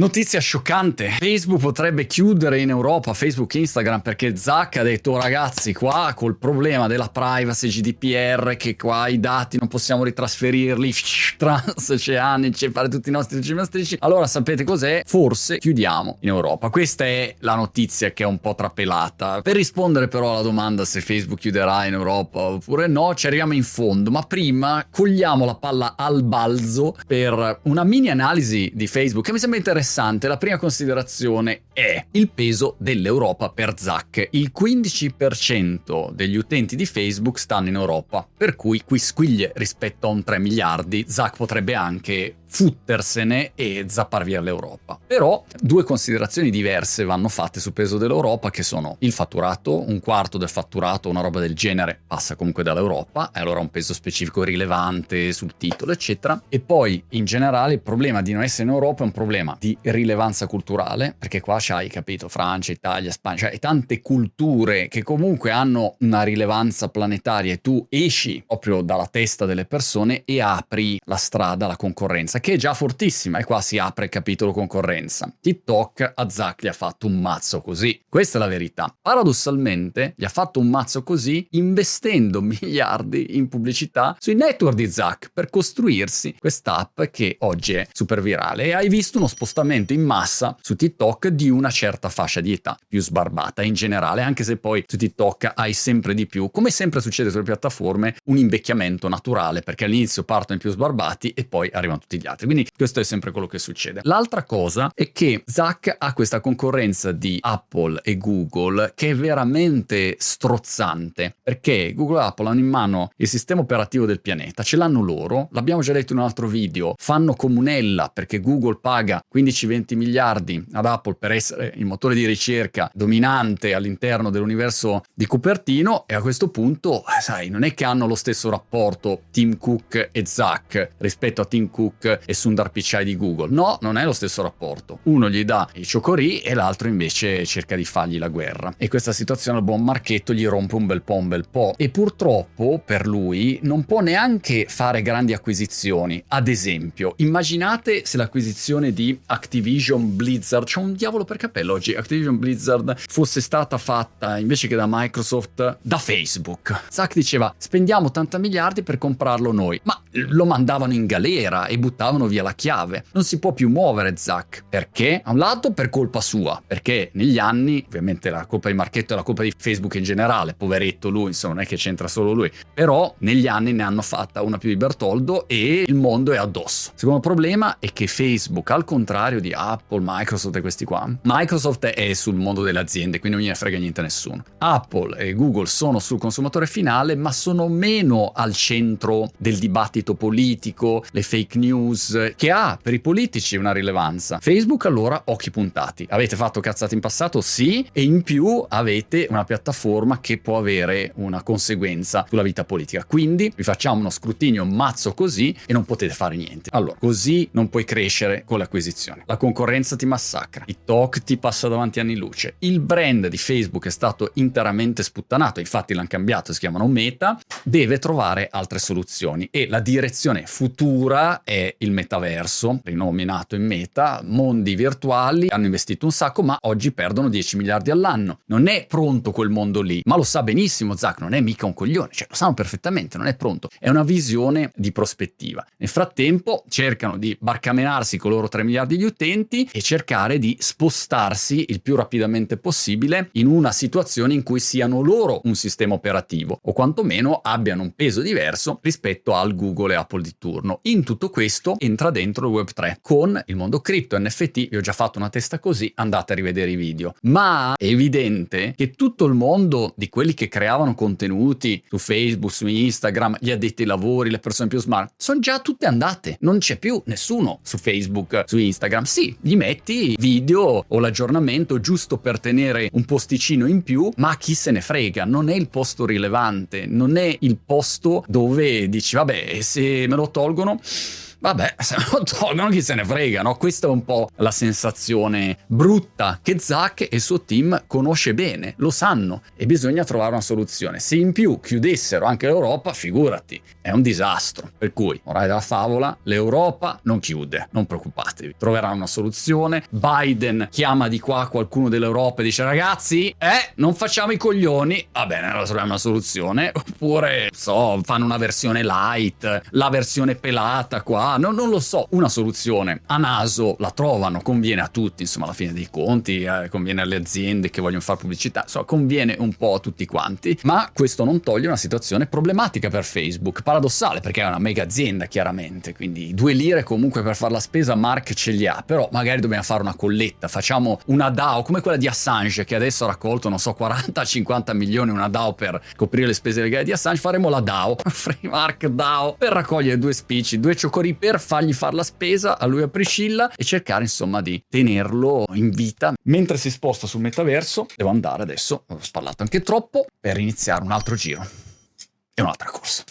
Notizia scioccante. Facebook potrebbe chiudere in Europa Facebook e Instagram perché Zuck ha detto ragazzi qua col problema della privacy GDPR che qua i dati non possiamo ritrasferirli transoceanici fare tutti i nostri geometrici. Allora sapete cos'è? Forse chiudiamo in Europa. Questa è la notizia che è un po' trapelata. Per rispondere però alla domanda se Facebook chiuderà in Europa oppure no, ci arriviamo in fondo, ma prima cogliamo la palla al balzo per una mini analisi di Facebook che mi sembra interessante interessante, la prima considerazione è il peso dell'Europa per Zack. Il 15% degli utenti di Facebook stanno in Europa, per cui qui squiglie rispetto a un 3 miliardi. Zack potrebbe anche futtersene e zappar via l'Europa. Però due considerazioni diverse vanno fatte sul peso dell'Europa che sono il fatturato, un quarto del fatturato, una roba del genere passa comunque dall'Europa e allora un peso specifico rilevante sul titolo eccetera e poi in generale il problema di non essere in Europa è un problema di rilevanza culturale perché qua c'hai capito Francia, Italia, Spagna, cioè tante culture che comunque hanno una rilevanza planetaria e tu esci proprio dalla testa delle persone e apri la strada alla concorrenza che è già fortissima e qua si apre il capitolo concorrenza. TikTok a Zack gli ha fatto un mazzo così. Questa è la verità. Paradossalmente gli ha fatto un mazzo così investendo miliardi in pubblicità sui network di Zack per costruirsi quest'app che oggi è super virale e hai visto uno spostamento in massa su TikTok di una certa fascia di età più sbarbata in generale, anche se poi su TikTok hai sempre di più, come sempre succede sulle piattaforme, un invecchiamento naturale perché all'inizio partono i più sbarbati e poi arrivano tutti gli altri. Quindi questo è sempre quello che succede. L'altra cosa è che Zack ha questa concorrenza di Apple e Google che è veramente strozzante perché Google e Apple hanno in mano il sistema operativo del pianeta, ce l'hanno loro, l'abbiamo già detto in un altro video, fanno comunella perché Google paga 15-20 miliardi ad Apple per essere il motore di ricerca dominante all'interno dell'universo di Cupertino e a questo punto, sai, non è che hanno lo stesso rapporto Tim Cook e Zack rispetto a Tim Cook e Sundar Pichai di Google. No, non è lo stesso rapporto. Uno gli dà i ciocorì e l'altro invece cerca di fargli la guerra. E questa situazione al buon Marchetto gli rompe un bel po' un bel po'. E purtroppo per lui non può neanche fare grandi acquisizioni. Ad esempio, immaginate se l'acquisizione di Activision Blizzard, c'è un diavolo per capello oggi, Activision Blizzard fosse stata fatta invece che da Microsoft da Facebook. Zack diceva spendiamo 80 miliardi per comprarlo noi, ma lo mandavano in galera e buttavano via la chiave. Non si può più muovere Zack. Perché? A un lato per colpa sua, perché negli anni, ovviamente la colpa di Marchetto è la colpa di Facebook in generale, poveretto lui, insomma, non è che c'entra solo lui, però negli anni ne hanno fatta una più di Bertoldo e il mondo è addosso. Secondo problema è che Facebook, al contrario di Apple, Microsoft e questi qua, Microsoft è sul mondo delle aziende, quindi non gliene frega niente a nessuno. Apple e Google sono sul consumatore finale, ma sono meno al centro del dibattito politico, le fake news, che ha per i politici una rilevanza. Facebook allora occhi puntati. Avete fatto cazzate in passato? Sì, e in più avete una piattaforma che può avere una conseguenza sulla vita politica. Quindi vi facciamo uno scrutinio mazzo così e non potete fare niente. Allora, così non puoi crescere con le acquisizioni. La concorrenza ti massacra, TikTok ti passa davanti anni luce. Il brand di Facebook è stato interamente sputtanato, infatti l'hanno cambiato, si chiamano Meta, deve trovare altre soluzioni e la direzione futura è il metaverso, rinominato in Meta, mondi virtuali, hanno investito un sacco ma oggi perdono 10 miliardi all'anno. Non è pronto quel mondo lì, ma lo sa benissimo Zach, non è mica un coglione, cioè lo sanno perfettamente, non è pronto. È una visione di prospettiva. Nel frattempo cercano di barcamenarsi con loro 3 miliardi di utenti e cercare di spostarsi il più rapidamente possibile in una situazione in cui siano loro un sistema operativo o quantomeno abbiano un peso diverso rispetto al Google e Apple di turno. In tutto questo entra dentro il Web3 con il mondo cripto, NFT, vi ho già fatto una testa così, andate a rivedere i video. Ma è evidente che tutto il mondo di quelli che creavano contenuti su Facebook, su Instagram, gli addetti ai lavori, le persone più smart, sono già tutte andate. Non c'è più nessuno su Facebook, su Instagram. Sì, gli metti video o l'aggiornamento giusto per tenere un posticino in più, ma chi se ne frega, non è il posto rilevante, non è il posto dove dici vabbè, se me lo tolgono vabbè, se lo tolgono chi se ne frega, no? Questa è un po' la sensazione brutta che Zack e il suo team conosce bene, lo sanno e bisogna trovare una soluzione. Se in più chiudessero anche l'Europa, figurati, è un disastro. Per cui, morale della favola, l'Europa non chiude, non preoccupatevi, troveranno una soluzione. Biden chiama di qua qualcuno dell'Europa e dice ragazzi, eh, non facciamo i coglioni, va bene, allora troviamo una soluzione. Oppure, so, fanno una versione light, la versione pelata qua, no, non lo so, una soluzione. A naso la trovano, conviene a tutti, insomma, alla fine dei conti, eh, conviene alle aziende che vogliono fare pubblicità, insomma, conviene un po' a tutti quanti, ma questo non toglie una situazione problematica per Facebook, paradossale perché è una mega azienda chiaramente, quindi due lire comunque per fare la spesa Mark ce li ha, però magari dobbiamo fare una colletta, facciamo una DAO come quella di Assange che adesso ha raccolto, non so, 40-50 milioni una DAO per coprire le spese legali di Assange, faremo la DAO, Free Mark DAO, per raccogliere due spicci, due cioccorini per fargli fare la spesa a lui a Priscilla e cercare insomma di tenerlo in vita. Mentre si sposta sul metaverso, devo andare adesso, ho parlato anche troppo, per iniziare un altro giro e un'altra corsa.